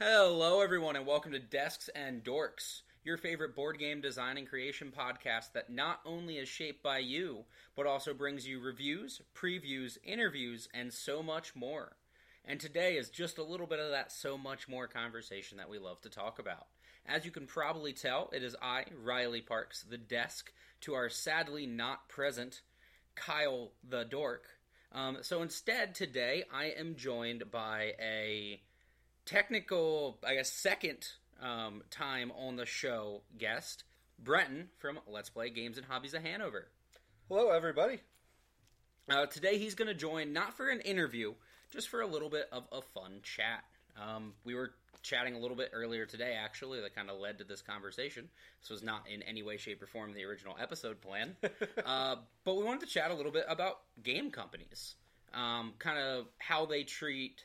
Hello, everyone, and welcome to Desks and Dorks, your favorite board game design and creation podcast that not only is shaped by you, but also brings you reviews, previews, interviews, and so much more. And today is just a little bit of that so much more conversation that we love to talk about. As you can probably tell, it is I, Riley Parks, the desk, to our sadly not present Kyle the Dork. Um, so instead, today I am joined by a technical, I guess, second um, time on the show guest, Brenton from Let's Play Games and Hobbies of Hanover. Hello, everybody. Uh, today he's going to join not for an interview, just for a little bit of a fun chat. Um, we were chatting a little bit earlier today, actually, that kind of led to this conversation. This was not in any way, shape, or form the original episode plan. uh, but we wanted to chat a little bit about game companies, um, kind of how they treat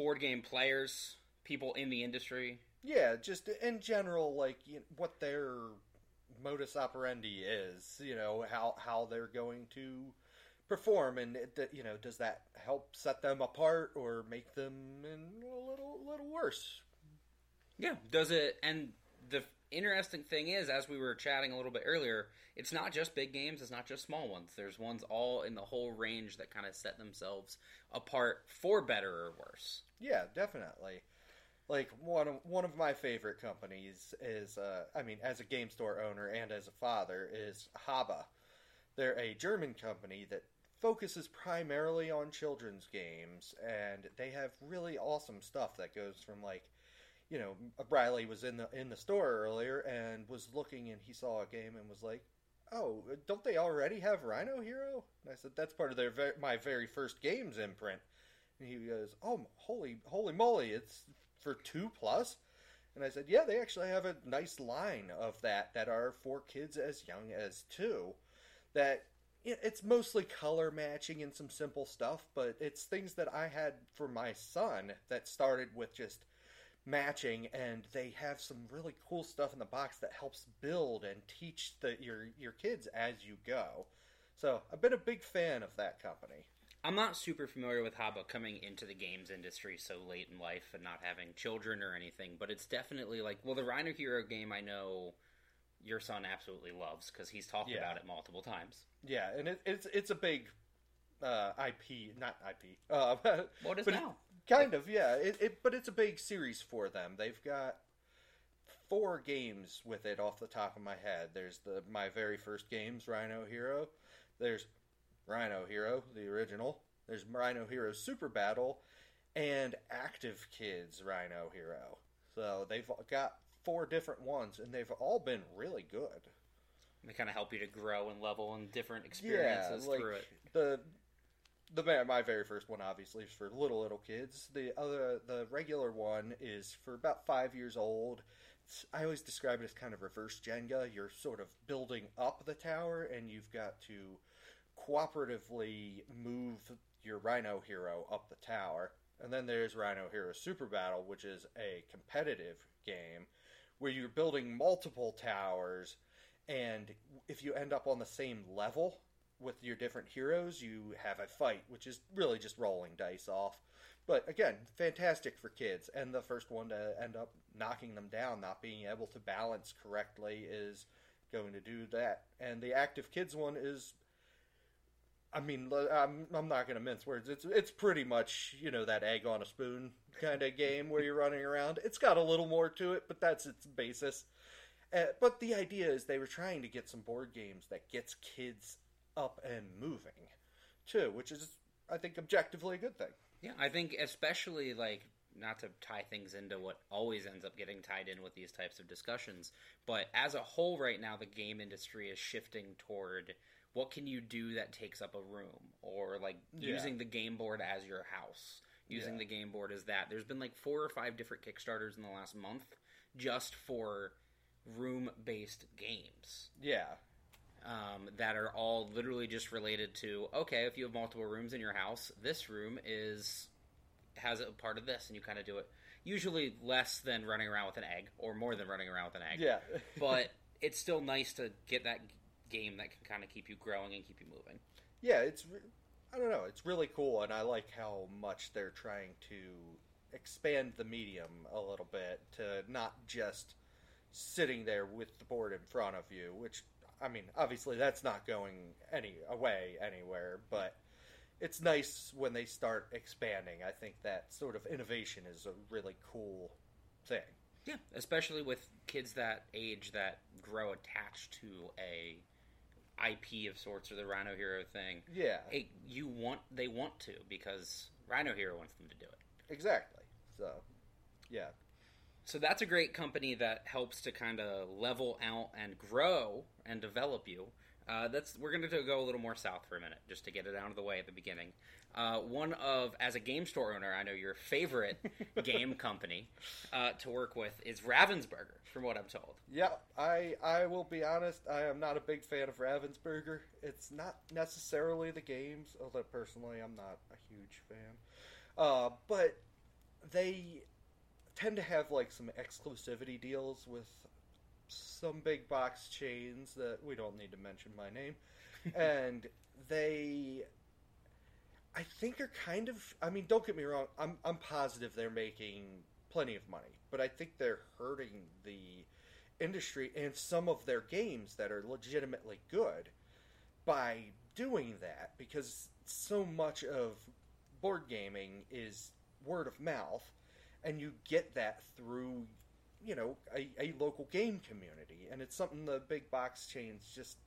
board game players, people in the industry. Yeah, just in general, like you know, what their modus operandi is. You know how how they're going to perform, and it, you know does that help set them apart or make them a little little worse? Yeah, does it? And interesting thing is, as we were chatting a little bit earlier, it's not just big games, it's not just small ones. There's ones all in the whole range that kind of set themselves apart for better or worse. Yeah, definitely. Like one of one of my favorite companies is, uh, I mean, as a game store owner and as a father, is Haba. They're a German company that focuses primarily on children's games, and they have really awesome stuff that goes from like you know, Riley was in the in the store earlier and was looking, and he saw a game and was like, "Oh, don't they already have Rhino Hero?" And I said, "That's part of their my very first games imprint." And he goes, "Oh, holy holy moly! It's for two plus." And I said, "Yeah, they actually have a nice line of that that are for kids as young as two. That it's mostly color matching and some simple stuff, but it's things that I had for my son that started with just." Matching and they have some really cool stuff in the box that helps build and teach the, your your kids as you go. So I've been a big fan of that company. I'm not super familiar with Haba coming into the games industry so late in life and not having children or anything, but it's definitely like well the Rhino Hero game I know your son absolutely loves because he's talked yeah. about it multiple times. Yeah, and it, it's it's a big uh, IP, not IP. Uh, what is now? Kind of, yeah. It, it, but it's a big series for them. They've got four games with it off the top of my head. There's the my very first games, Rhino Hero. There's Rhino Hero, the original. There's Rhino Hero Super Battle, and Active Kids Rhino Hero. So they've got four different ones, and they've all been really good. They kind of help you to grow and level and different experiences yeah, like through it. The the my very first one obviously is for little little kids. The other the regular one is for about five years old. It's, I always describe it as kind of reverse Jenga. You're sort of building up the tower, and you've got to cooperatively move your Rhino Hero up the tower. And then there's Rhino Hero Super Battle, which is a competitive game where you're building multiple towers, and if you end up on the same level, with your different heroes, you have a fight, which is really just rolling dice off. But again, fantastic for kids. And the first one to end up knocking them down, not being able to balance correctly, is going to do that. And the active kids one is. I mean, I'm, I'm not going to mince words. It's it's pretty much you know that egg on a spoon kind of game where you're running around. It's got a little more to it, but that's its basis. Uh, but the idea is they were trying to get some board games that gets kids up and moving too, which is I think objectively a good thing. Yeah, I think especially like not to tie things into what always ends up getting tied in with these types of discussions, but as a whole right now the game industry is shifting toward what can you do that takes up a room or like yeah. using the game board as your house using yeah. the game board as that there's been like four or five different kickstarters in the last month just for room based games yeah um, that are all literally just related to okay, if you have multiple rooms in your house, this room is has a part of this, and you kind of do it. Usually less than running around with an egg, or more than running around with an egg. Yeah, but it's still nice to get that game that can kind of keep you growing and keep you moving. Yeah, it's I don't know, it's really cool, and I like how much they're trying to expand the medium a little bit to not just sitting there with the board in front of you, which I mean, obviously that's not going any away anywhere, but it's nice when they start expanding. I think that sort of innovation is a really cool thing. Yeah, especially with kids that age that grow attached to a IP of sorts or the Rhino Hero thing. Yeah, you want they want to because Rhino Hero wants them to do it. exactly. So, yeah, So that's a great company that helps to kind of level out and grow and develop you. Uh, that's we're going to go a little more south for a minute just to get it out of the way at the beginning. Uh, one of as a game store owner, I know your favorite game company uh, to work with is Ravensburger, from what I'm told. Yeah, I I will be honest. I am not a big fan of Ravensburger. It's not necessarily the games, although personally I'm not a huge fan. Uh, but they tend to have like some exclusivity deals with some big box chains that we don't need to mention my name, and they. I think are kind of. I mean, don't get me wrong. I'm I'm positive they're making plenty of money, but I think they're hurting the industry and some of their games that are legitimately good by doing that because so much of board gaming is word of mouth and you get that through you know a, a local game community. And it's something the big box chains just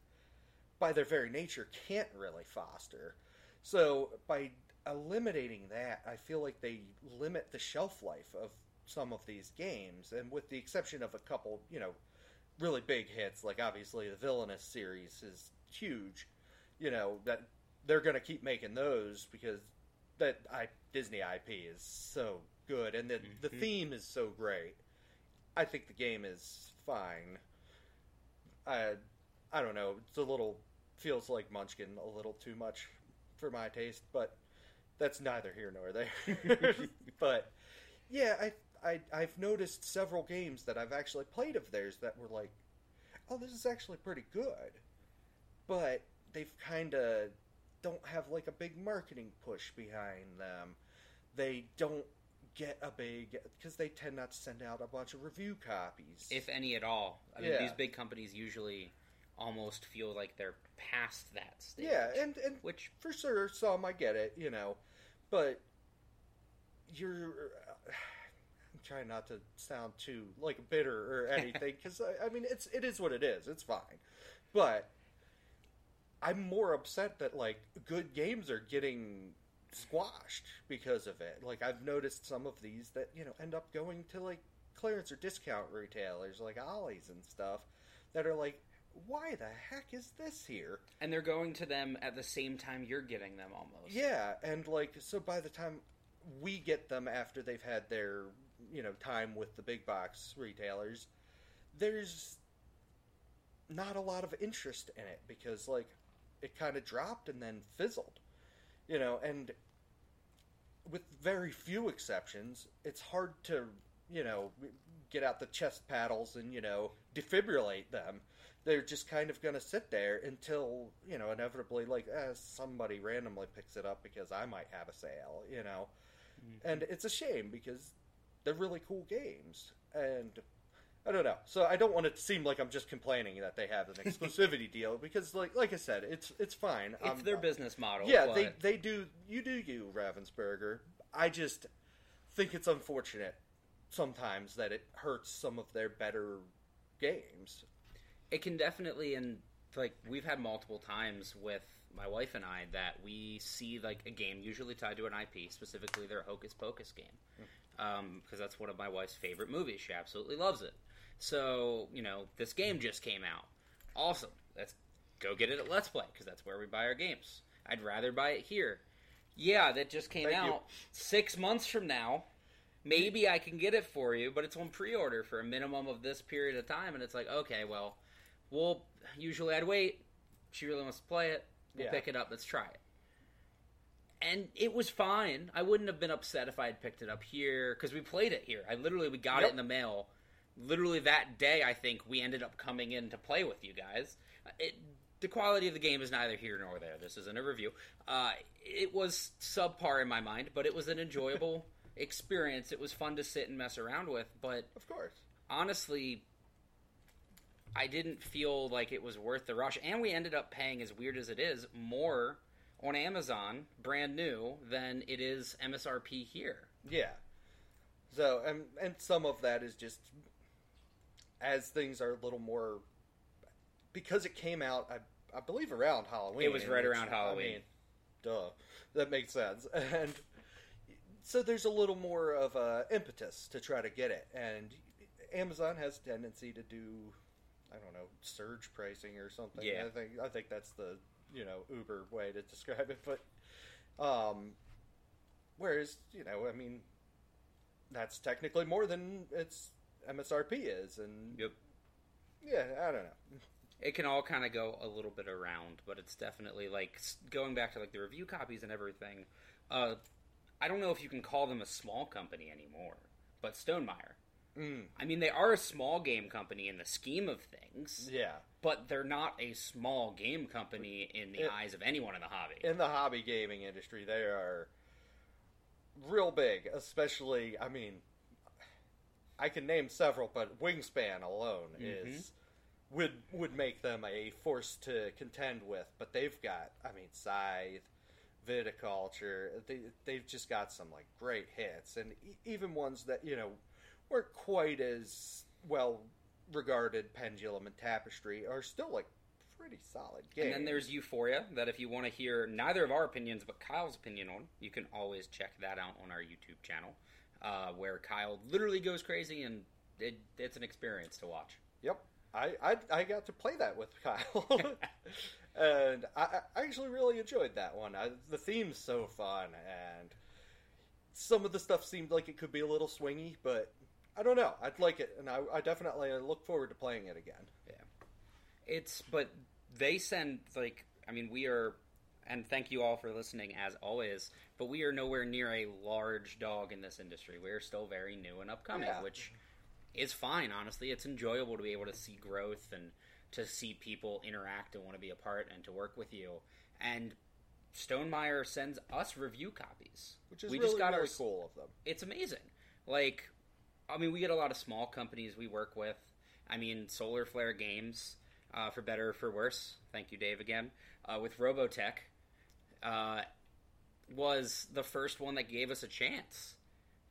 by their very nature can't really foster. So by eliminating that i feel like they limit the shelf life of some of these games. And with the exception of a couple you know really big hits like obviously the villainous series is huge you know that they're going to keep making those because that I, disney ip is so good and the, the Mhm. theme is so great. I think the game is fine. I i don't know. It's a little feels like munchkin a little too much for my taste but that's neither here nor there. But yeah I, I i've noticed several games that i've actually played of theirs that were like oh this is actually pretty good. But they've kind of don't have like a big marketing push behind them. They don't get a big because they tend not to send out a bunch of review copies if any at all. I mean, Yeah. these big companies usually almost feel like they're past that stage. yeah and and which for sure some i get it you know but you're uh, i'm trying not to sound too like bitter or anything because I, I mean it's it is what it is it's fine but i'm more upset that like good games are getting squashed because of it like i've noticed some of these that you know end up going to like clearance or discount retailers like ollie's and stuff that are like why the heck is this here and they're going to them at the same time you're getting them almost. yeah, and like so by the time we get them after they've had their, you know, time with the big box retailers, there's not a lot of interest in it because like it kind of dropped and then fizzled. You know, and with very few exceptions, it's hard to, you know, get out the chest paddles and, you know, defibrillate them. They're just kind of going to sit there until you know inevitably like eh, somebody randomly picks it up because i might have a sale you know? And it's a shame because they're really cool games. And i don't know so i don't want it to seem like i'm just complaining that they have an exclusivity deal because like like i said it's it's fine It's I'm- their business model. yeah but they they do you do you ravensburger i just think it's unfortunate sometimes that it hurts some of their better games it can definitely and like we've had multiple times with my wife and I that we see like a game usually tied to an IP, specifically their Hocus Pocus game, hmm. um, because that's one of my wife's favorite movies. She absolutely loves it. So you know, this game just came out. Awesome. Let's go get it at Let's Play because that's where we buy our games. I'd rather buy it here. Yeah, that just came Thank you. out six months from now. Maybe I can get it for you, but it's on pre-order for a minimum of this period of time, and it's like, okay, well, well, usually I'd wait. She really wants to play it. We'll Yeah. pick it up. Let's try it. And it was fine. I wouldn't have been upset if I had picked it up here because we played it here. I literally we got Yep. it in the mail. Literally that day, I think we ended up coming in to play with you guys. It, the quality of the game is neither here nor there. This isn't a review. Uh, it was subpar in my mind, but it was an enjoyable experience. It was fun to sit and mess around with, but Of course. honestly, I didn't feel like it was worth the rush. And we ended up paying, as weird as it is, more on Amazon, brand new, than it is MSRP here. Yeah. So and and some of that is just as things are a little more because it came out I I believe around Halloween. It was right around Halloween. I mean, duh. That makes sense. And so there's a little more of a impetus to try to get it and Amazon has a tendency to do I don't know, surge pricing or something. Yeah. I think I think that's the, you know, Uber way to describe it, but um whereas, you know, I mean that's technically more than its MSRP is, and Yep. yeah, I don't know. It can all kind of go a little bit around, but it's definitely like going back to like the review copies and everything. Uh, I don't know if you can call them a small company anymore, but Stonemaier. Mm, I mean, they are a small game company in the scheme of things, yeah, but they're not a small game company in the It- eyes of anyone in the hobby. in the hobby gaming industry, they are real big. Especially, I mean, I can name several, but Wingspan alone Mhm. is would would make them a force to contend with. But they've got, I mean, Scythe, Viticulture. They they've just got some like great hits, and e- even ones that you know weren't quite as well regarded. Pendulum and Tapestry are still like pretty solid games. And then there's Euphoria, that if you want to hear neither of our opinions but Kyle's opinion on, you can always check that out on our YouTube channel, uh, where Kyle literally goes crazy and it, it's an experience to watch. Yep. I, I, I got to play that with Kyle. and I, I actually really enjoyed that one. I, the theme's so fun, and some of the stuff seemed like it could be a little swingy, but I don't know. I'd like it, and I, I definitely look forward to playing it again. Yeah, it's, but they send, like, I mean, we are, and thank you all for listening as always, but we are nowhere near a large dog in this industry. We are still very new and upcoming, Yeah. which is fine, honestly. It's enjoyable to be able to see growth and to see people interact and want to be a part and to work with you. And Stonemaier sends us review copies, Which is we really, just got really our cool of them. it's amazing. Like, I mean, we get a lot of small companies we work with. I mean, Solar Flare Games, uh, for better or for worse. Thank you, Dave, again. Uh, with Robotech, uh, was the first one that gave us a chance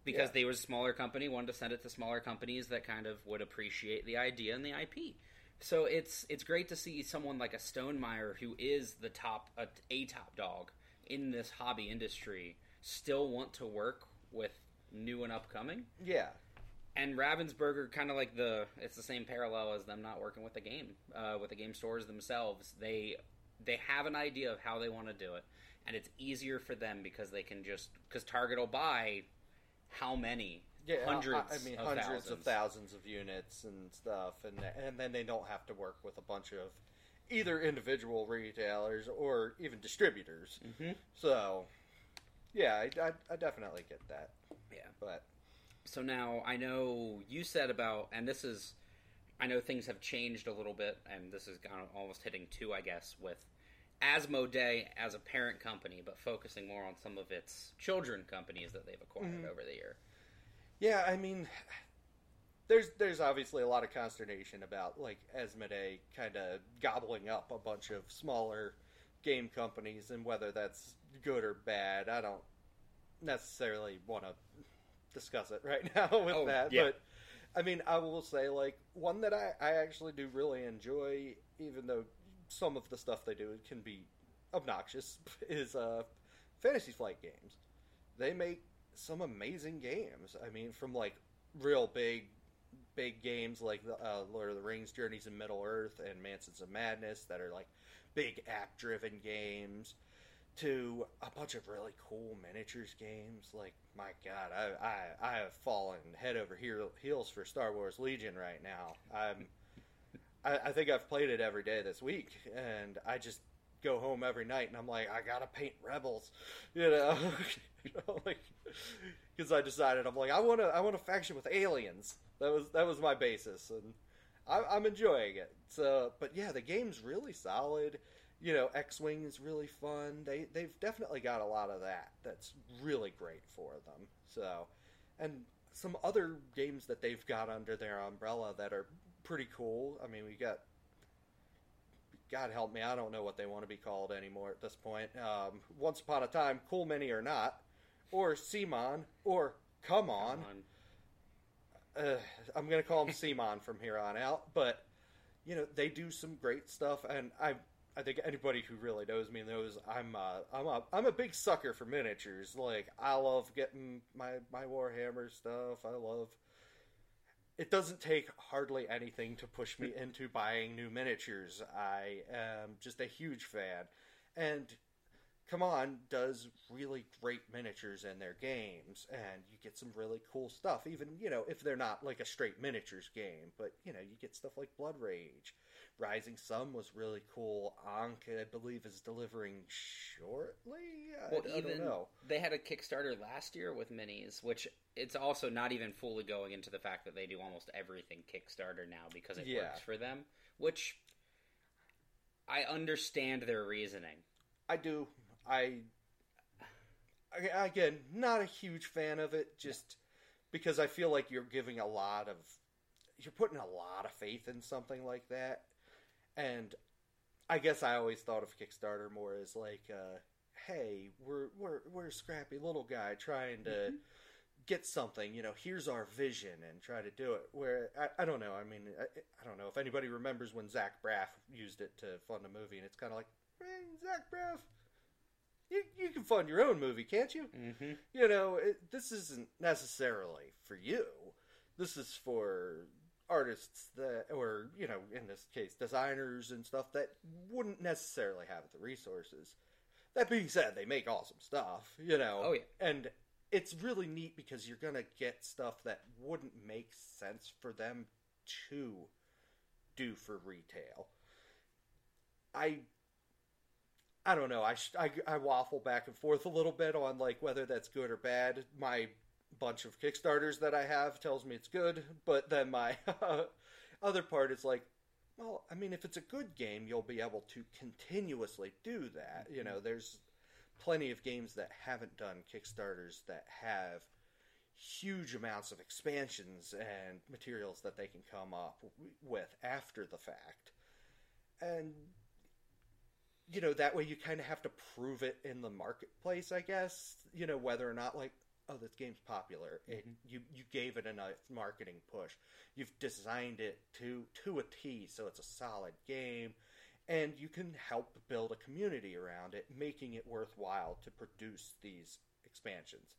because Yeah. they was a smaller company, wanted to send it to smaller companies that kind of would appreciate the idea and the IP. So it's it's great to see someone like a Stonemaier who is the top a, a top dog in this hobby industry still want to work with new and upcoming. Yeah. And Ravensburger kind of like the it's the same parallel as them not working with the game uh, with the game stores themselves. They they have an idea of how they want to do it, and it's easier for them because they can just because Target will buy how many Yeah, hundreds I, I mean, of hundreds thousands. of thousands of units and stuff, and and then they don't have to work with a bunch of either individual retailers or even distributors. Mhm. So, yeah, I, I, I definitely get that. Yeah. But So now I know you said about, and this is, I know things have changed a little bit, and this is almost hitting two, I guess, with Asmodee as a parent company, but focusing more on some of its children companies that they've acquired Mhm. over the year. yeah, I mean, there's there's obviously a lot of consternation about like Asmodee kind of gobbling up a bunch of smaller game companies, and whether that's good or bad. I don't necessarily want to discuss it right now with Oh, that, yeah. but I mean, I will say like one that I, I actually do really enjoy, even though some of the stuff they do can be obnoxious, is uh, Fantasy Flight games. They make some amazing games. I mean, from like real big, big games like the uh, Lord of the Rings, Journeys in Middle Earth, and Mansions of Madness that are like big app-driven games, to a bunch of really cool miniatures games. Like, my God, I I, I have fallen head over heel, heels for Star Wars Legion right now. I'm, I, I think I've played it every day this week, and I just go home every night and I'm like, I gotta paint rebels, you know, you know like because I decided I'm like, I want to I want a faction with aliens. That was that was my basis, and I, I'm enjoying it. So, but yeah, the game's really solid. You know, X Wing is really fun. They they've definitely got a lot of that. That's really great for them. So, and some other games that they've got under their umbrella that are pretty cool. I mean, we got. God help me, I don't know what they want to be called anymore at this point. Um, Once upon a time, Cool Mini or not, or Simon, or Come On. Come on. Uh, I'm gonna call him Simon from here on out, but you know they do some great stuff, and I I think anybody who really knows me knows I'm uh, I'm a I'm a big sucker for miniatures. Like I love getting my my Warhammer stuff. I love. It doesn't take hardly anything to push me into buying new miniatures. I am just a huge fan, and Come On does really great miniatures in their games, and you get some really cool stuff. Even you know if they're not like a straight miniatures game, but you know you get stuff like Blood Rage, Rising Sun was really cool. Ankh, I believe, is delivering shortly. Well, I even don't know. they had a Kickstarter last year with minis, which it's also not even fully going into the fact that they do almost everything Kickstarter now because it Yeah. works for them. Which I understand their reasoning. I do. I, I again not a huge fan of it, just because I feel like you're giving a lot of, you're putting a lot of faith in something like that, and I guess I always thought of Kickstarter more as like, uh, hey, we're we're we're a scrappy little guy trying to. Get something, you know. Here's our vision, and try to do it. Where I, I don't know. I mean, I, I don't know if anybody remembers when Zach Braff used it to fund a movie, and it's kind of like, hey, Zach Braff, you, you can fund your own movie, can't you? Mm-hmm. You know, it, this isn't necessarily for you. This is for artists that, or, you know, in this case, designers and stuff that wouldn't necessarily have the resources. That being said, they make awesome stuff, you know. Oh, yeah. And it's really neat because you're going to get stuff that wouldn't make sense for them to do for retail. I I don't know. I, I I waffle back and forth a little bit on like whether that's good or bad. My bunch of Kickstarters that I have tells me it's good, but then my other part is like, well, I mean, if it's a good game, you'll be able to continuously do that. You know, mm-hmm. there's plenty of games that haven't done Kickstarters that have huge amounts of expansions and materials that they can come up with after the fact. And you know, that way you kind of have to prove it in the marketplace, I guess. You know, whether or not like, oh, this game's popular. It, mm-hmm. you you gave it enough marketing push. You've designed it to to a T, so it's a solid game, and you can help build a community around it, making it worthwhile to produce these expansions.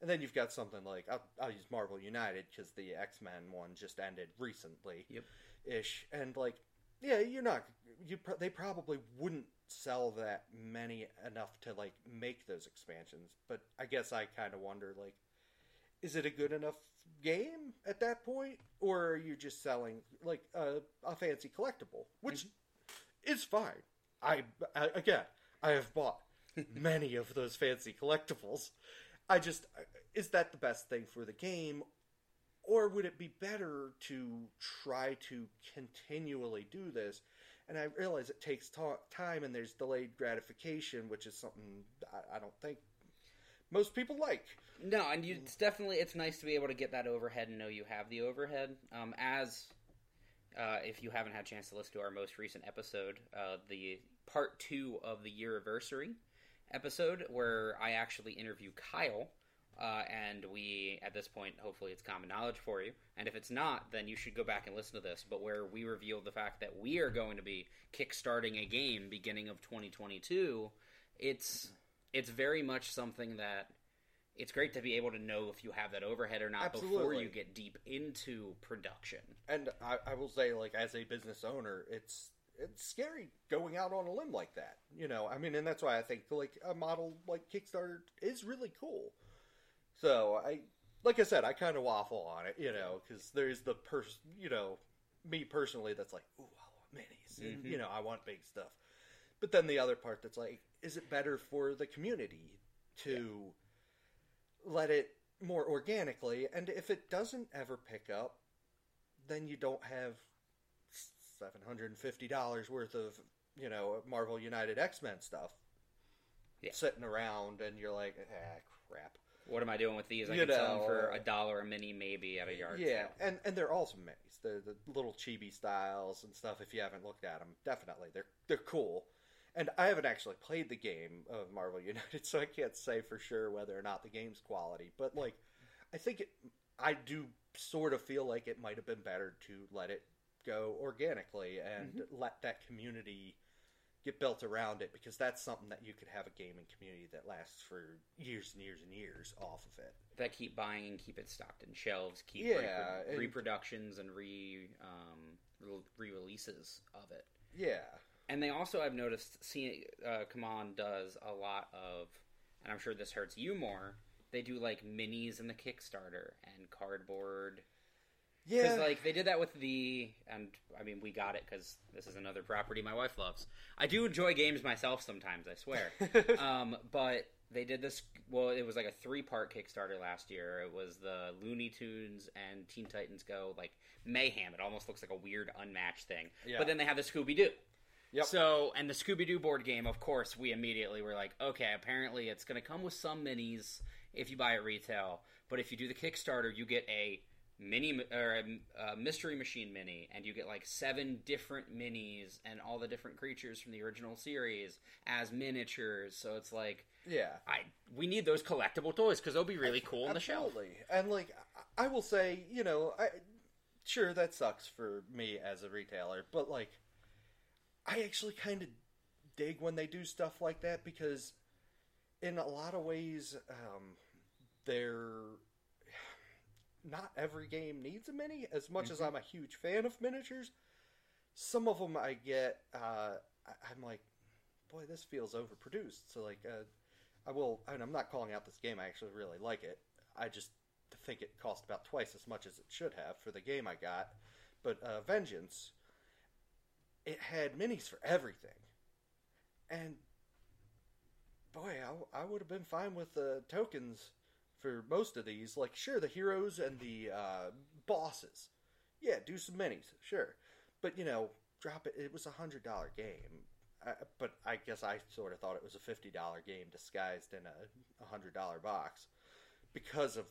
And then you've got something like I'll, I'll use Marvel United because the X Men one just ended recently, Yep. ish, and like yeah, you're not. You pro- they probably wouldn't sell that many enough to like make those expansions. But I guess I kind of wonder like, is it a good enough game at that point, or are you just selling like a, a fancy collectible, which mm-hmm. is fine. I, I again, I have bought many of those fancy collectibles. I just is that the best thing for the game, or would it be better to try to continually do this? And I realize it takes ta- time and there's delayed gratification, which is something I, I don't think most people like. No, and you, it's definitely it's nice to be able to get that overhead and know you have the overhead. Um, as uh, if you haven't had a chance to listen to our most recent episode, uh, the part two of the year anniversary episode, where I actually interview Kyle, uh, and we at this point hopefully it's common knowledge for you, and if it's not, then you should go back and listen to this. But where we reveal the fact that we are going to be kickstarting a game beginning of 2022, it's it's very much something that it's great to be able to know if you have that overhead or not before you get deep into production. And I, I will say, like as a business owner, it's it's scary going out on a limb like that. You know, I mean, and that's why I think like a model like Kickstarter is really cool. So I, like I said, I kind of waffle on it, you know, because there's the person, you know, me personally that's like, ooh, I want minis, and Mhm. you know, I want big stuff. But then the other part that's like, is it better for the community to let it more organically? And if it doesn't ever pick up, then you don't have seven hundred and fifty dollars worth of you know, Marvel United X Men stuff Yeah. sitting around, and you're like, ah, crap. What am I doing with these? I You can sell them for a dollar a mini, maybe at a yard yeah, sale. and and they're awesome minis. They're the little chibi styles and stuff. If you haven't looked at them, definitely they're they're cool. And I haven't actually played the game of Marvel United, so I can't say for sure whether or not the game's quality. But like, I think it, I do sort of feel like it might have been better to let it go organically and mm-hmm. let that community get built around it because that's something that you could have a gaming community that lasts for years and years and years off of it. That keep buying and keep it stocked in shelves, keep Yeah, and- reproductions and re um, re releases of it. Yeah. And they also, I've noticed, see, uh, Come On does a lot of, and I'm sure this hurts you more. They do like minis in the Kickstarter and cardboard. Yeah. Because like they did that with the, and I mean we got it because this is another property my wife loves. I do enjoy games myself sometimes, I swear. um, but they did this. Well, it was like a three-part Kickstarter last year. It was the Looney Tunes and Teen Titans Go, like mayhem. It almost looks like a weird unmatched thing. Yeah. But then they have the Scooby Doo. Yep. So, and the Scooby Doo board game, of course, we immediately were like, okay, apparently it's going to come with some minis if you buy it retail. But if you do the Kickstarter, you get a mini or a, a mystery machine mini, and you get like seven different minis and all the different creatures from the original series as miniatures. So it's like, yeah. I we need those collectible toys because they'll be really cool on the shelf. And like I I will say, you know, I sure that sucks for me as a retailer, but like I actually kind of dig when they do stuff like that because in a lot of ways um they're not every game needs a mini as much as I'm a huge fan of miniatures. Some of them I get uh I- I'm like boy this feels overproduced. So like uh I will, and I'm not calling out this game. I actually really like it. I just think it cost about twice as much as it should have for the game I got. But uh, Vengeance, it had minis for everything, and boy, I, I would have been fine with the tokens for most of these. Like, sure, the heroes and the uh, bosses, yeah, do some minis, sure, but you know, drop it. It was a hundred dollar game. I, but I guess I sort of thought it was a fifty dollar game disguised in a hundred dollar box because of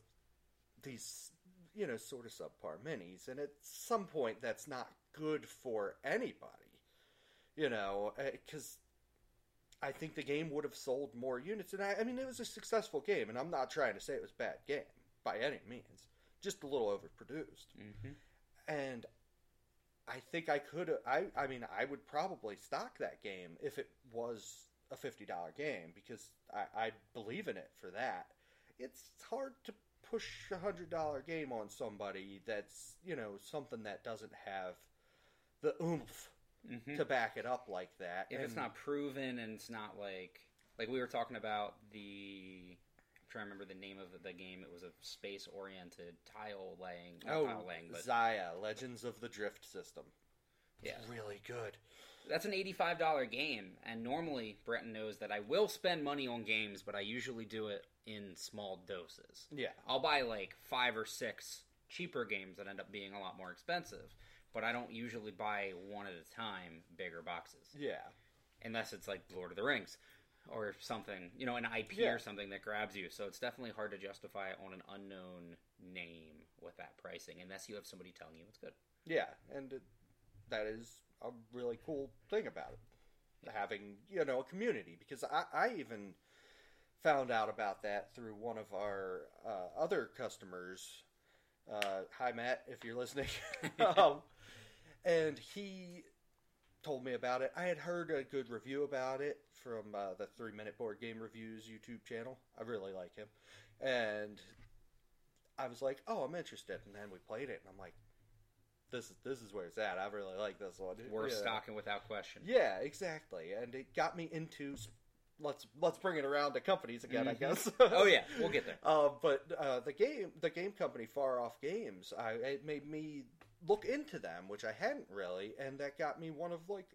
these, you know, sort of subpar minis. And at some point, that's not good for anybody, you know, because I think the game would have sold more units. And I, I mean, it was a successful game, and I'm not trying to say it was a bad game by any means, just a little overproduced. hmm And I think I could. I I mean, I would probably stock that game if it was a fifty dollar game because I, I believe in it for that. It's hard to push a hundred dollar game on somebody that's you know something that doesn't have the oomph hmm to back it up like that. if it's not proven and it's not like like we were talking about the I'm trying to remember the name of the, game. It was a space oriented tile laying, oh tile laying, but Xia Legends of the Drift System. yeah, Really good. that's an eighty five dollar game. And normally Brenton knows that I will spend money on games, but I usually do it in small doses. Yeah. I'll buy like five or six cheaper games that end up being a lot more expensive, but I don't usually buy one at a time, bigger boxes. Yeah. unless it's like Lord of the Rings or something, you know, an IP Yeah. or something that grabs you. So it's definitely hard to justify on an unknown name with that pricing, unless you have somebody telling you it's good. Yeah, and it, that is a really cool thing about it, having you know a community. Because I, I even found out about that through one of our uh, other customers. Uh, hi, Matt, if you're listening. um, and he told me about it. I had heard a good review about it from uh, the Three Minute Board Game Reviews YouTube channel. I really like him, and I was like, "Oh, I'm interested." And then we played it, and I'm like, "This is this is where it's at. I really like this one." Worth yeah. stocking without question. Yeah, exactly, and it got me into. Let's let's bring it around to companies again, I Mhm. guess. Oh yeah, we'll get there. Uh, but uh, the game, the game company, Far Off Games, I, it made me look into them, which I hadn't really, and that got me one of like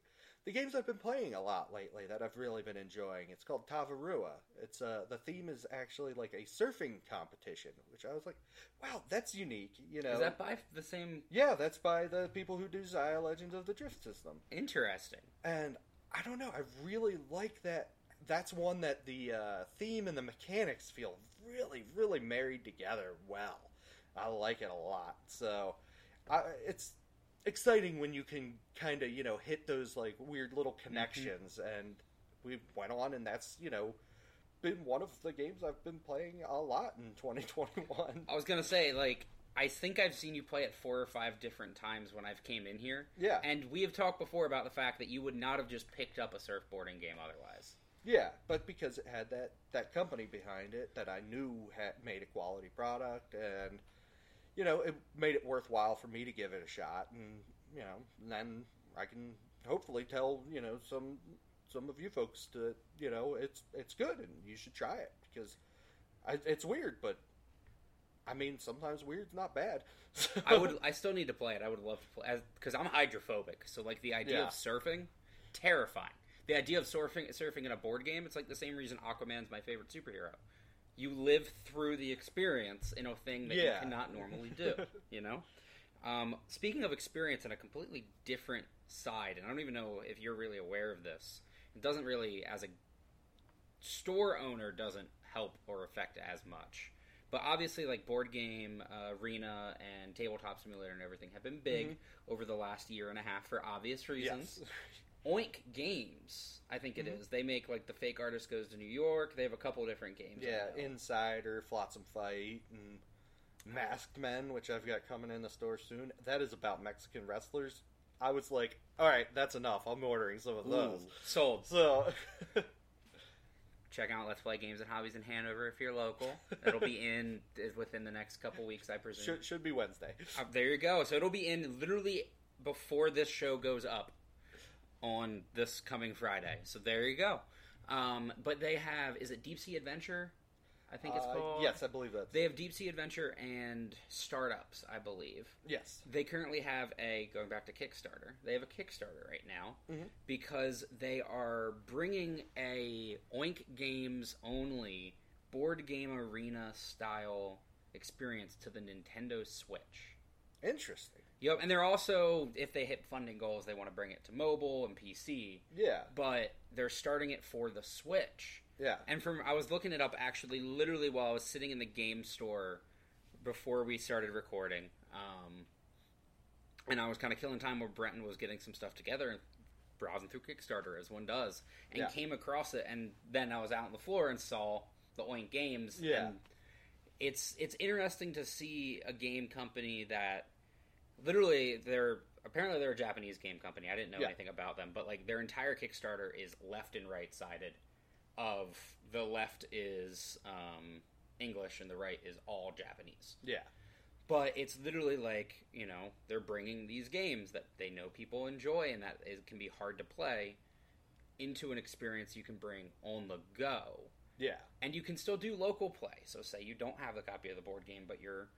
the games I've been playing a lot lately that I've really been enjoying. It's called Tavarua. It's uh, the theme is actually like a surfing competition, which I was like, wow, that's unique. You know, Is that by the same? yeah, that's by the people who do Xia Legends of the Drift System Interesting. and I don't know. I really like that. That's one that the uh, theme and the mechanics feel really, really married together well. I like it a lot. So I, it's exciting when you can kind of you know hit those like weird little mm-hmm. connections, and we went on, and that's you know been one of the games I've been playing a lot in 2021. I was gonna say, like, I think I've seen you play it four or five different times when I've came in here. Yeah. And we have talked before about the fact that you would not have just picked up a surfboarding game otherwise. Yeah, but because it had that that company behind it that I knew had made a quality product, and you know, it made it worthwhile for me to give it a shot, and you know, then I can hopefully tell you know some some of you folks to you know it's it's good and you should try it because I, it's weird, but I mean sometimes weird's not bad. I would. I still need to play it. I would love to play because I'm hydrophobic. So like the idea Yeah. of surfing, terrifying. The idea of surfing surfing in a board game. It's like the same reason Aquaman's my favorite superhero. You live through the experience in a thing that Yeah. you cannot normally do. you know. Um, speaking of experience in a completely different side, and I don't even know if you're really aware of this. It doesn't really, as a store owner, doesn't help or affect as much. But obviously, like board game uh, arena and tabletop simulator and everything have been big Mm-hmm. over the last year and a half for obvious reasons. yes, Oink Games, I think it Mhm. is. They make like the fake artist goes to New York. They have a couple different games. Yeah. Insider, Flotsam Fight, and Masked Men, which I've got coming in the store soon. That is about Mexican wrestlers. I was like, all right, that's enough. I'm ordering some of those. Ooh, sold. So, Check out Let's Play Games and Hobbies in Hanover if you're local. It'll be in within the next couple weeks, I presume. should should be Wednesday. Uh, there you go. So it'll be in literally before this show goes up on this coming Friday. So there you go. Um, but they have is it Deep Sea Adventure? I think it's Uh, called. yes, I believe that. They have Deep Sea Adventure and startups, I believe. yes. They currently have a going back to Kickstarter. They have a Kickstarter right now Mhm. because they are bringing a Oink Games only board game arena style experience to the Nintendo Switch. Interesting. Yep, and they're also if they hit funding goals, they want to bring it to mobile and PC, Yeah, but they're starting it for the Switch. yeah. And from I was looking it up actually, literally while I was sitting in the game store before we started recording, um, and I was kind of killing time where Brenton was getting some stuff together and browsing through Kickstarter as one does, and Yeah. came across it, and then I was out on the floor and saw the Oink Games. Yeah. and it's it's interesting to see a game company that literally they're apparently they're a Japanese game company. I didn't know Yeah. anything about them, but like their entire Kickstarter is left and right sided. Of the left is um, English and the right is all Japanese. Yeah. But it's literally like you know they're bringing these games that they know people enjoy and that it can be hard to play into an experience you can bring on the go Yeah. and you can still do local play. So, say you don't have the copy of the board game, but you're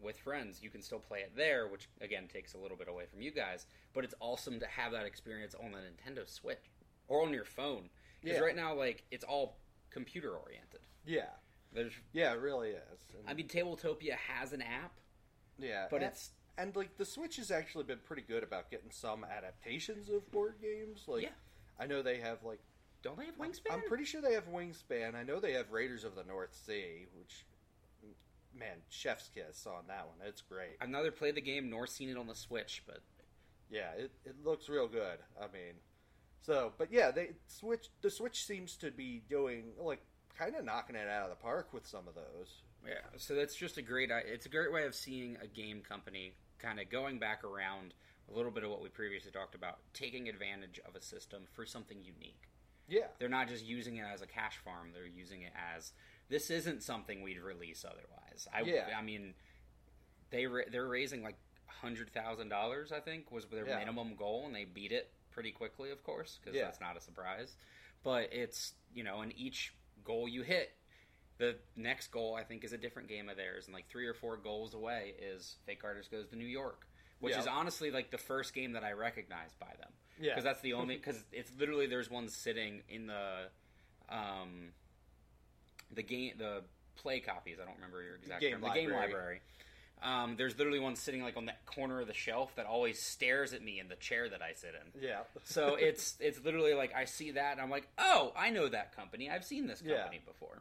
with friends, you can still play it there, which again takes a little bit away from you guys. But it's awesome to have that experience on the Nintendo Switch or on your phone. Because Yeah. right now, like it's all computer oriented. Yeah. There's, Yeah, it really is. And- I mean, Tabletopia has an app, yeah, but and, it's and like the Switch has actually been pretty good about getting some adaptations of board games. Like Yeah. I know they have like don't they have Wingspan? I'm pretty sure they have Wingspan. I know they have Raiders of the North Sea, which man, chef's kiss on that one. It's great. I've neither played the game nor seen it on the Switch, but Yeah, it, it looks real good. I mean, so but yeah, they switch. The Switch seems to be doing like kind of knocking it out of the park with some of those. Yeah, so that's just a great. It's a great way of seeing a game company kind of going back around a little bit of what we previously talked about, taking advantage of a system for something unique. Yeah, They're not just using it as a cash farm; they're using it as this isn't something we'd release otherwise. I, Yeah. I mean, they ra- they're raising like hundred thousand dollars. I think was their Yeah. minimum goal, and they beat it pretty quickly, of course, because Yeah. that's not a surprise. But it's you know, in each goal you hit, the next goal I think is a different game of theirs, and like three or four goals away is Fake Artist Goes to New York, which Yeah. is honestly like the first game that I recognized by them yeah, because that's the only because it's literally there's one sitting in the um the game the play copies I don't remember your exact Game term the game library. Um, there's literally one sitting like on that corner of the shelf that always stares at me in the chair that I sit in. Yeah. So it's it's literally like I see that and I'm like, oh, I know that company. I've seen this Yeah. company before.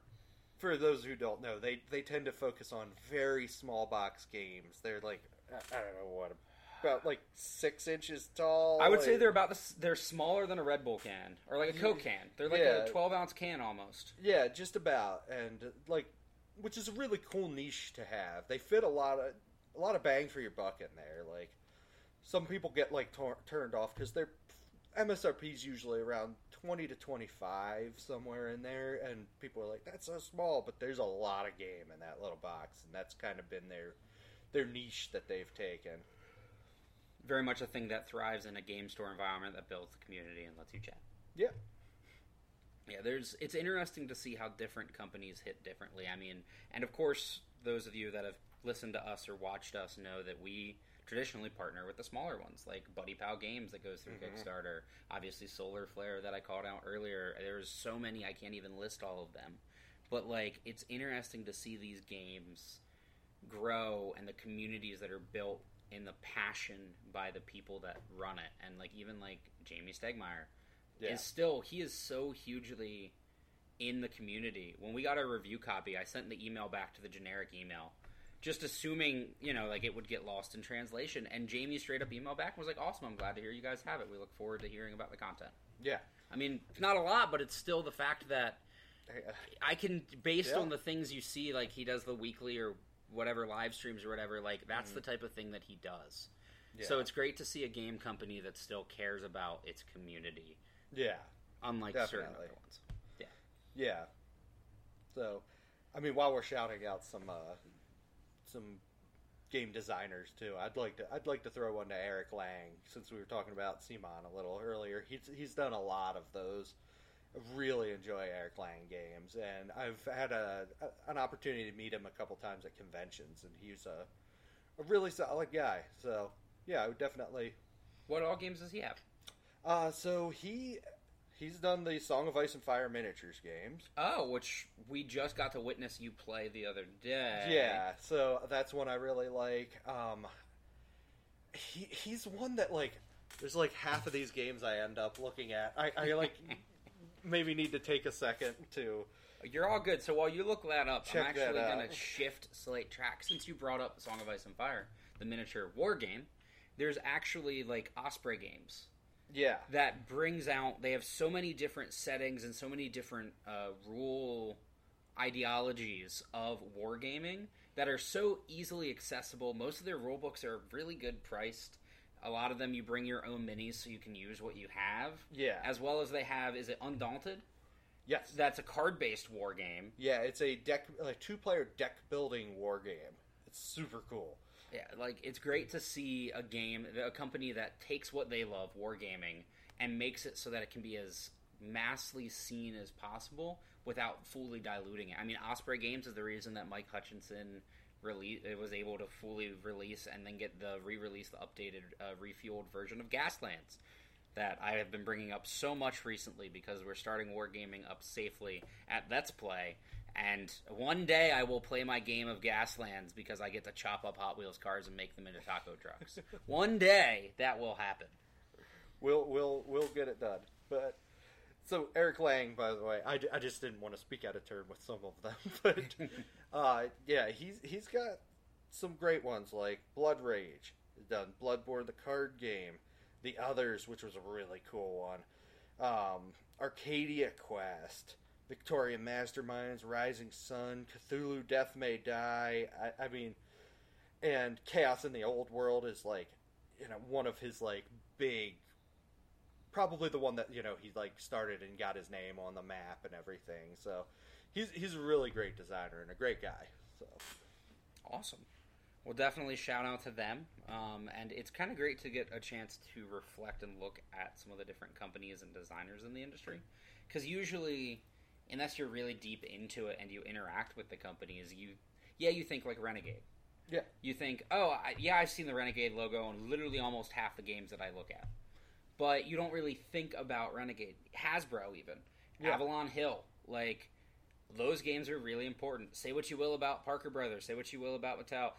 For those who don't know, they they tend to focus on very small box games. They're like I I don't know what about like six inches tall. I would say they're about this. They're smaller than a Red Bull can or like a Coke can. They're like Yeah. a 12 ounce can almost. Yeah, just about, and like, which is a really cool niche to have. They fit a lot of a lot of bang for your buck in there. Like, some people get like tor- turned off because their MSRP is usually around twenty to twenty five somewhere in there, and people are like, "That's so small," but there's a lot of game in that little box, and that's kind of been their their niche that they've taken. Very much a thing that thrives in a game store environment that builds the community and lets you chat. Yeah, Yeah, there's. It's interesting to see how different companies hit differently. I mean, and of course, those of you that have listened to us or watched us know that we traditionally partner with the smaller ones, like Buddy Pal Games that goes through Mhm. Kickstarter. Obviously, Solar Flare that I called out earlier. There's so many I can't even list all of them, but like it's interesting to see these games grow and the communities that are built in the passion by the people that run it, and like even like Jamey Stegmaier yeah, is still he is so hugely in the community. When we got our review copy, I sent the email back to the generic email, just assuming you know like it would get lost in translation. And Jamey straight up emailed back and was like, "Awesome, I'm glad to hear you guys have it. We look forward to hearing about the content." yeah. I mean, not a lot, but it's still the fact that uh, I can, based Yeah. on the things you see, like he does the weekly or whatever live streams or whatever. Like that's the type of thing that he does. Yeah. So it's great to see a game company that still cares about its community, yeah. unlike certain other ones. Yeah. Yeah. So, I mean, while we're shouting out some uh, some game designers too, I'd like to I'd like to throw one to Eric Lang since we were talking about Simon a little earlier. He's he's done a lot of those. Really enjoy Eric Lang games, and I've had a, a an opportunity to meet him a couple times at conventions, and he's a a really solid guy. So yeah, I would definitely. What all games does he have? Uh, so he he's done the Song of Ice and Fire miniatures games. Oh, which we just got to witness you play the other day. Yeah, so that's one I really like. Um, he he's one that like there's like half of these games I end up looking at. I, I like maybe need to take a second to. You're all good. So while you look that up, Check I'm actually that going out. to shift Slate track. Since you brought up Song of Ice and Fire, the miniature war game, there's actually like Osprey games Yeah, that brings out. They have so many different settings and so many different uh, rule ideologies of wargaming that are so easily accessible. Most of their rule books are really good priced. A lot of them you bring your own minis so you can use what you have. yeah, As well as they have, is it Undaunted? yes, That's a card based war game. yeah. It's a deck like two player deck building war game. It's super cool. Yeah, like it's great to see a game, a company that takes what they love, wargaming, and makes it so that it can be as massively seen as possible without fully diluting it. I mean, Osprey Games is the reason that Mike Hutchinson release it was able to fully release and then get the re-release, the updated, uh, refueled version of Gaslands that I have been bringing up so much recently because we're starting wargaming up safely at Let's Play. And one day I will play my game of Gaslands because I get to chop up Hot Wheels cars and make them into taco trucks. one day that will happen. We'll we'll we'll get it done. But so Eric Lang, by the way, I, I just didn't want to speak out of turn with some of them, but uh, yeah, he's he's got some great ones like Blood Rage. Done Bloodborne, the card game, The Others, which was a really cool one. Um, Arcadia Quest, Victorian Masterminds, Rising Sun, Cthulhu, Death May Die. I, I mean, and Chaos in the Old World is like, you know, one of his like big probably the one that you know he like started and got his name on the map and everything. So he's he's a really great designer and a great guy. So Awesome. Well, definitely shout out to them. Um, and it's kind of great to get a chance to reflect and look at some of the different companies and designers in the industry. Because usually, unless you're really deep into it and you interact with the companies, you, yeah, you think like Renegade. Yeah. You think, oh, I, yeah, I've seen the Renegade logo on literally almost half the games that I look at. But you don't really think about Renegade. Hasbro, even. Yeah. Avalon Hill. Like, those games are really important. Say what you will about Parker Brothers, say what you will about Mattel.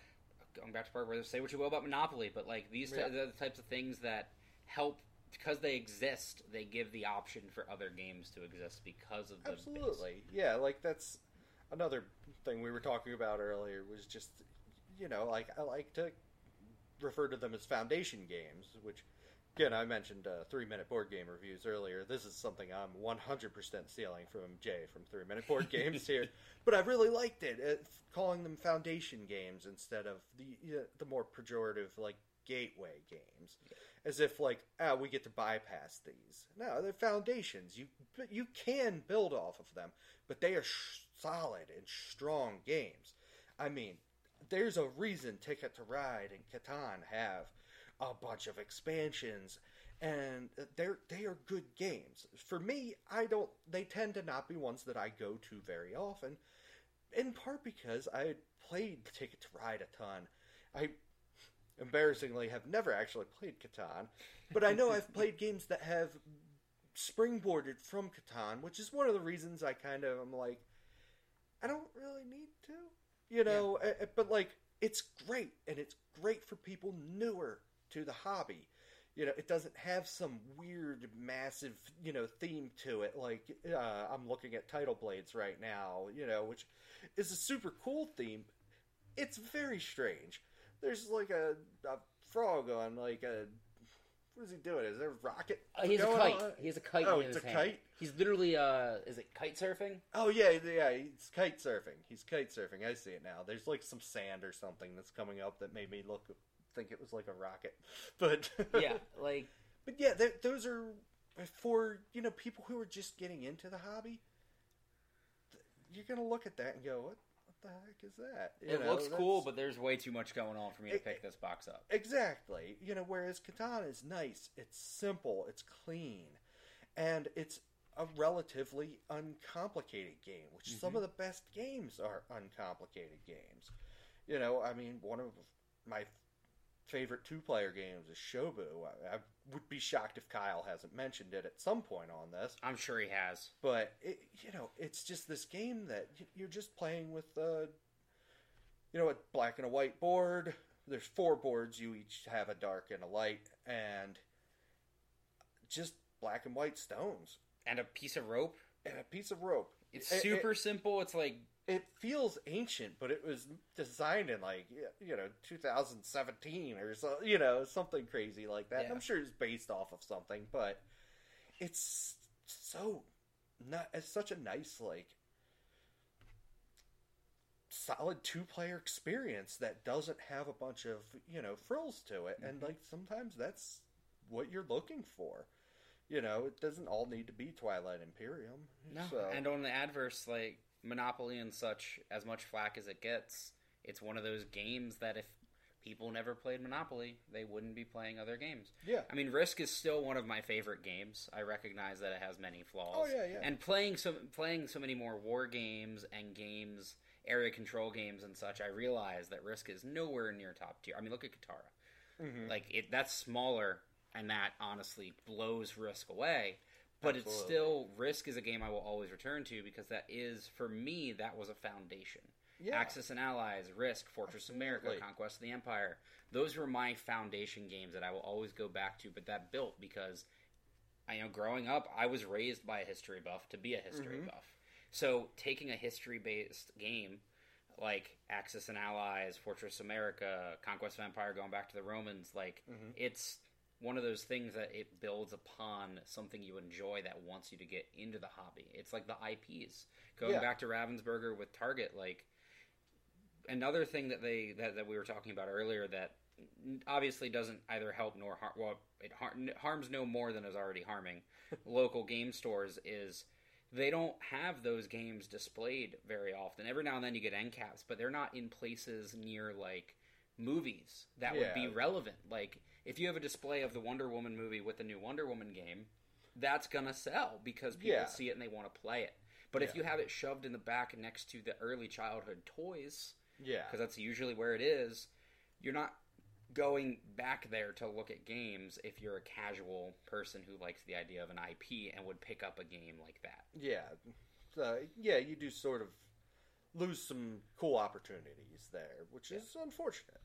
going back to Parker Brothers. say what you will about Monopoly, but like these Yeah. the types of things that help because they exist, they give the option for other games to exist because of the base. Absolutely. Yeah, like that's another thing we were talking about earlier was just you know, like I like to refer to them as foundation games, which again I mentioned uh, three minute board game reviews earlier. This is something I'm 100% stealing from Jay from three minute board games here, but I really liked it, uh, calling them foundation games instead of the uh, the more pejorative like gateway games, as if like ah we get to bypass these. No, they're foundations. You you can build off of them, but they are sh- solid and strong games. I mean, there's a reason Ticket to Ride and Catan have a bunch of expansions, and they're they are good games. For me, I don't. They tend to not be ones that I go to very often, in part because I played Ticket to Ride a ton. I embarrassingly have never actually played Catan, but I know I've played games that have springboarded from Catan, which is one of the reasons I kind of am like, I don't really need to, you know. eh, eh, But like, it's great, and it's great for people newer to the hobby. You know, it doesn't have some weird, massive, you know, theme to it. Like, uh, I'm looking at Tidal Blades right now, you know, which is a super cool theme. It's very strange. There's like a, a frog on like a. What is he doing? Is there a rocket? Uh, he has a kite. on? He has a kite. Oh, in it's his a hand. kite? He's literally uh, is it kite surfing? Oh yeah, yeah, he's kite surfing. He's kite surfing. I see it now. There's like some sand or something that's coming up that made me look think it was like a rocket. But Yeah, like but yeah, th- those are for you know people who are just getting into the hobby. th- You're gonna look at that and go, "What? What the heck is that?" You it know, looks cool, but there's way too much going on for me to It- pick this box up. Exactly. You know, whereas Catan is nice, it's simple, it's clean, and it's a relatively uncomplicated game, which some Mm-hmm. of the best games are uncomplicated games. You know, I mean, one of my favorite two player games is Shobu. I, I would be shocked if Kyle hasn't mentioned it at some point on this. I'm sure he has. But it, you know, it's just this game that you're just playing with, uh, you know, a black and a white board. There's four boards. You each have a dark and a light, and just black and white stones And a piece of rope. and a piece of rope. It's It- it- super simple. It's like It, feels ancient, but it was designed in like you know 2017 or so, you know, something crazy like that. Yeah. I'm sure it's based off of something, but it's so not. It's such a nice like solid two player experience that doesn't have a bunch of you know frills to it and mm-hmm. like sometimes that's what you're looking for you know it doesn't all need to be twilight imperium no. so And on the adverse, like Monopoly and such, as much flack as it gets, it's one of those games that if people never played Monopoly, they wouldn't be playing other games. yeah I mean, Risk is still one of my favorite games. I recognize that it has many flaws. Oh, yeah, yeah. And playing so playing so many more war games and games, area control games and such, I realize that Risk is nowhere near top tier. I mean, look at Katara. Mhm. Like it, that's smaller, and that honestly blows Risk away. But it's still Risk is a game I will always return to because that is for me that was a foundation. yeah Axis and Allies, Risk, Fortress of America, Conquest of the Empire. Those were my foundation games that I will always go back to, but that built because I you know growing up I was raised by a history buff to be a history Mhm. buff. So taking a history based game like Axis and Allies, Fortress of America, Conquest of Empire going back to the Romans, like Mhm. it's one of those things that it builds upon something you enjoy that wants you to get into the hobby. It's like the IPs. Going Yeah. back to Ravensburger with Target, like another thing that they that, that we were talking about earlier that obviously doesn't either help nor harm well it har- harms no more than is already harming local game stores is they don't have those games displayed very often every now and then you get end caps but they're not in places near like movies that would be relevant like if you have a display of the wonder woman movie with the new wonder woman game that's gonna sell because people Yeah. see it and they want to play it but if you have it shoved in the back next to the early childhood toys yeah because that's usually where it is. You're not going back there to look at games if you're a casual person who likes the idea of an IP and would pick up a game like that. Yeah. So, yeah, you do sort of lose some cool opportunities there, which is unfortunate.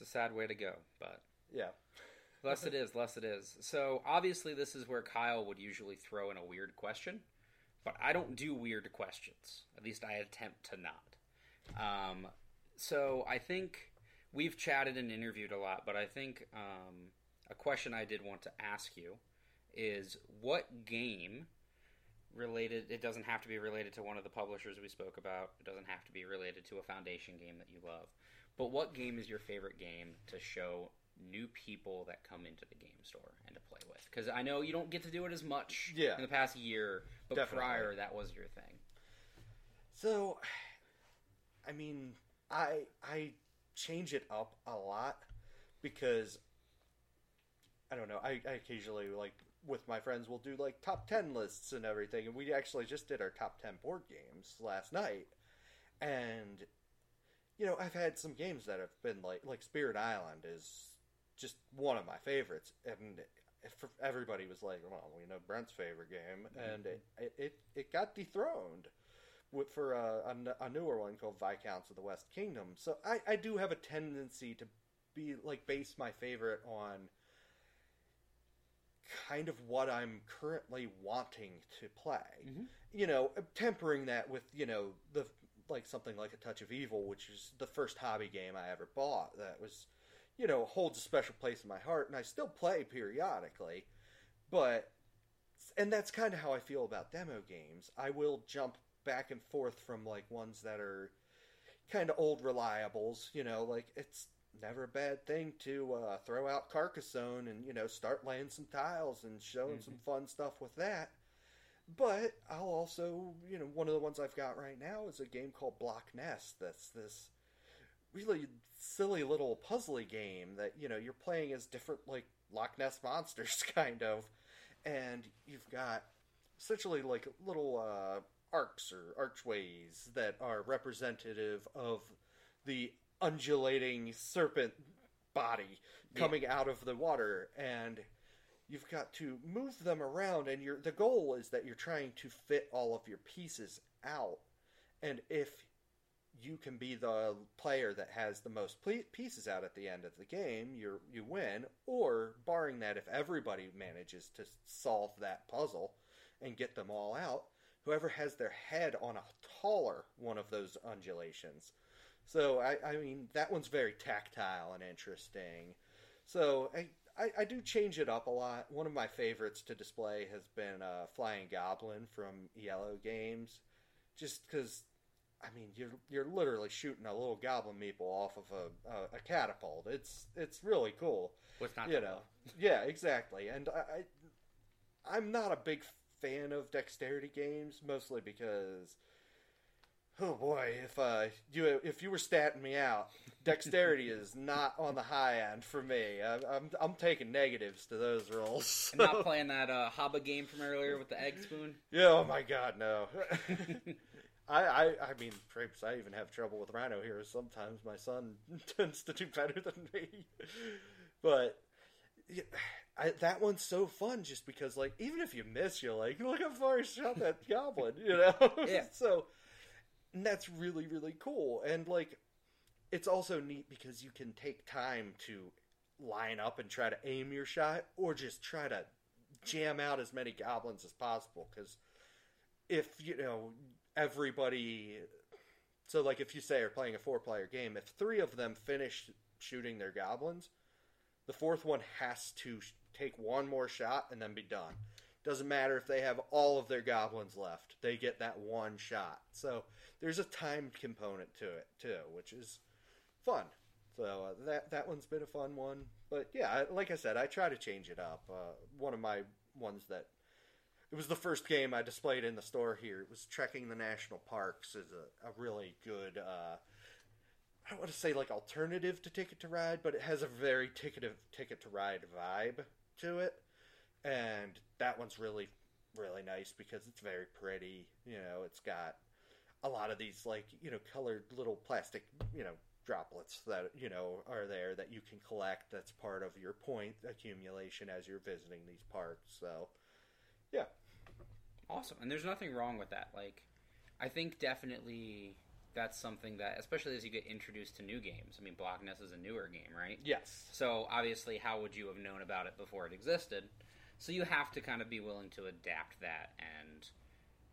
It's a sad way to go, but Yeah. less it is, less it is. So obviously, this is where Kyle would usually throw in a weird question, but I don't do weird questions. At least I attempt to not. Um, so I think we've chatted and interviewed a lot, but I think um, a question I did want to ask you is what game related it doesn't have to be related to one of the publishers we spoke about it doesn't have to be related to a foundation game that you love but what game is your favorite game to show new people that come into the game store and to play with because i know you don't get to do it as much Yeah. in the past year but Definitely. prior that was your thing So, I mean, I I change it up a lot because I don't know. I, I occasionally like with my friends we'll do like top ten lists and everything, and we actually just did our top ten board games last night, and you know I've had some games that have been like like Spirit Island is just one of my favorites, and everybody was like, well, we know Brent's favorite game, and it it, it, got dethroned with, for a newer one called Viscounts of the West Kingdom. So I, I do have a tendency to be like base my favorite on kind of what I'm currently wanting to play. Mhm. You know, tempering that with you know the like something like a Touch of Evil, which is the first hobby game I ever bought. That was you know holds a special place in my heart, and I still play periodically, but. And that's kind of how I feel about demo games. I will jump back and forth from like ones that are kind of old reliables. You know, like it's never a bad thing to uh, throw out Carcassonne and you know start laying some tiles and showing some fun stuff with that. But I'll also, you know, one of the ones I've got right now is a game called Block Ness. That's this really silly little puzzly game that you know you're playing as different like Loch Ness monsters, kind of, and you've got essentially like little uh, arcs or archways that are representative of the undulating serpent body coming out of the water. And you've got to move them around and your the goal is that you're trying to fit all of your pieces out. And if you can be the player that has the most pieces out at the end of the game you you win. Or barring that if everybody manages to solve that puzzle and get them all out whoever has their head on a taller one of those undulations. So I, I mean that one's very tactile and interesting. So I, I, I do change it up a lot. One of my favorites to display has been uh, Flying Goblin from Yellow Games, just because I mean you're you're literally shooting a little goblin meeple off of a, a, a catapult. It's it's really cool what's not you know yeah exactly and I, I i'm not a big fan of dexterity games mostly because oh boy if uh you if you were statting me out dexterity is not on the high end for me I, i'm i'm taking negatives to those rolls and not playing that uh, Haba game from earlier with the egg spoon yeah oh my god no I, I I mean, perhaps I even have trouble with Rhino Hero. Sometimes my son tends to do better than me, but yeah, I, that one's so fun just because, like, even if you miss, you're like, look how far he shot that goblin, you know? Yeah. so and that's really really cool, and like, it's also neat because you can take time to line up and try to aim your shot, or just try to jam out as many goblins as possible. Because if you know everybody so like if you say are playing a four player game if three of them finish shooting their goblins the fourth one has to take one more shot and then be done doesn't matter if they have all of their goblins left. They get that one shot. So there's a timed component to it too which is fun. So uh, that that one's been a fun one. But yeah like i said i try to change it up. Uh, one of my ones that it was the first game I displayed in the store here. It was Trekking the National Parks is a, a really good uh, I don't want to say like alternative to Ticket to Ride, but it has a very ticket of Ticket to Ride vibe to it. And that one's really really nice because it's very pretty. You know, it's got a lot of these like, you know, colored little plastic, you know, droplets that, you know, are there that you can collect that's part of your point accumulation as you're visiting these parks. So, yeah. Awesome. And there's nothing wrong with that. Like, I think definitely that's something that, especially as you get introduced to new games. I mean, Block Ness is a newer game, right? Yes. So obviously, how would you have known about it before it existed? So you have to kind of be willing to adapt that and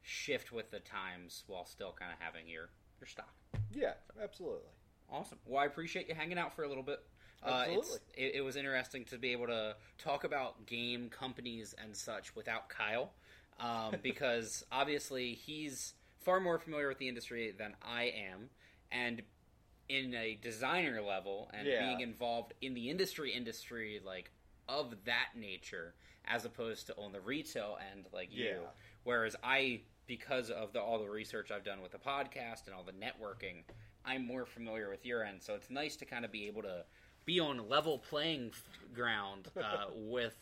shift with the times while still kind of having your your stock. Yeah, absolutely. Awesome. Well, I appreciate you hanging out for a little bit. Uh, Absolutely. it, it was interesting to be able to talk about game companies and such without Kyle, um, because obviously he's far more familiar with the industry than I am, and in a designer level and Yeah. being involved in the industry industry like of that nature as opposed to on the retail end like you whereas i because of the, all the research i've done with the podcast and all the networking i'm more familiar with your end so it's nice to kind of be able to be on a level playing ground uh, with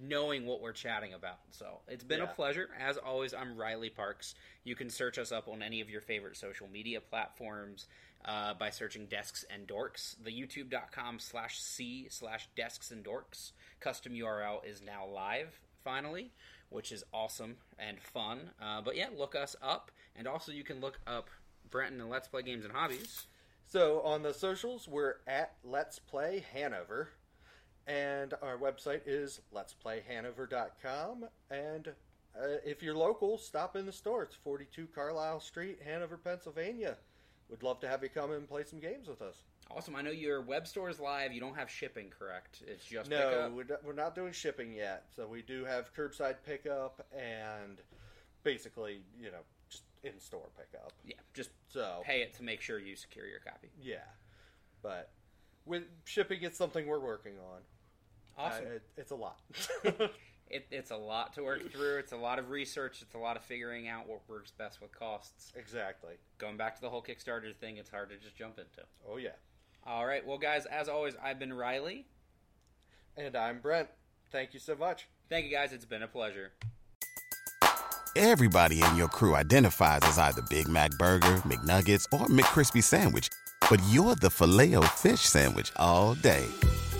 knowing what we're chatting about. So it's been a pleasure. As always, I'm Riley Parks. You can search us up on any of your favorite social media platforms uh, by searching Desks and Dorks. The youtube.com slash C slash Desks and Dorks custom URL is now live, finally, which is awesome and fun. Uh, but yeah, look us up. And also, you can look up Brenton and Let's Play Games and Hobbies. So on the socials, we're at Let's Play Hanover, and our website is letsplayhanover.com. And uh, if you're local, stop in the store. It's 42 Carlisle Street, Hanover, Pennsylvania. We'd love to have you come and play some games with us. Awesome. I know your web store is live. You don't have shipping, correct? It's just No, we're not- we're not doing shipping yet. So we do have curbside pickup and basically, you know, just in store pickup. Yeah, just So pay it to make sure you secure your copy. yeah, but with shipping, it's something we're working on. Awesome. Uh, it, it's a lot. it, it's a lot to work through. It's a lot of research. It's a lot of figuring out what works best with costs. exactly. Going back to the whole Kickstarter thing, it's hard to just jump into. Oh yeah. All right, well, guys, as always, I've been Riley. And I'm Brent. Thank you so much. Thank you, guys. It's been a pleasure. Everybody in your crew identifies as either Big Mac Burger, McNuggets, or McCrispy Sandwich. But you're the filet fish Sandwich all day.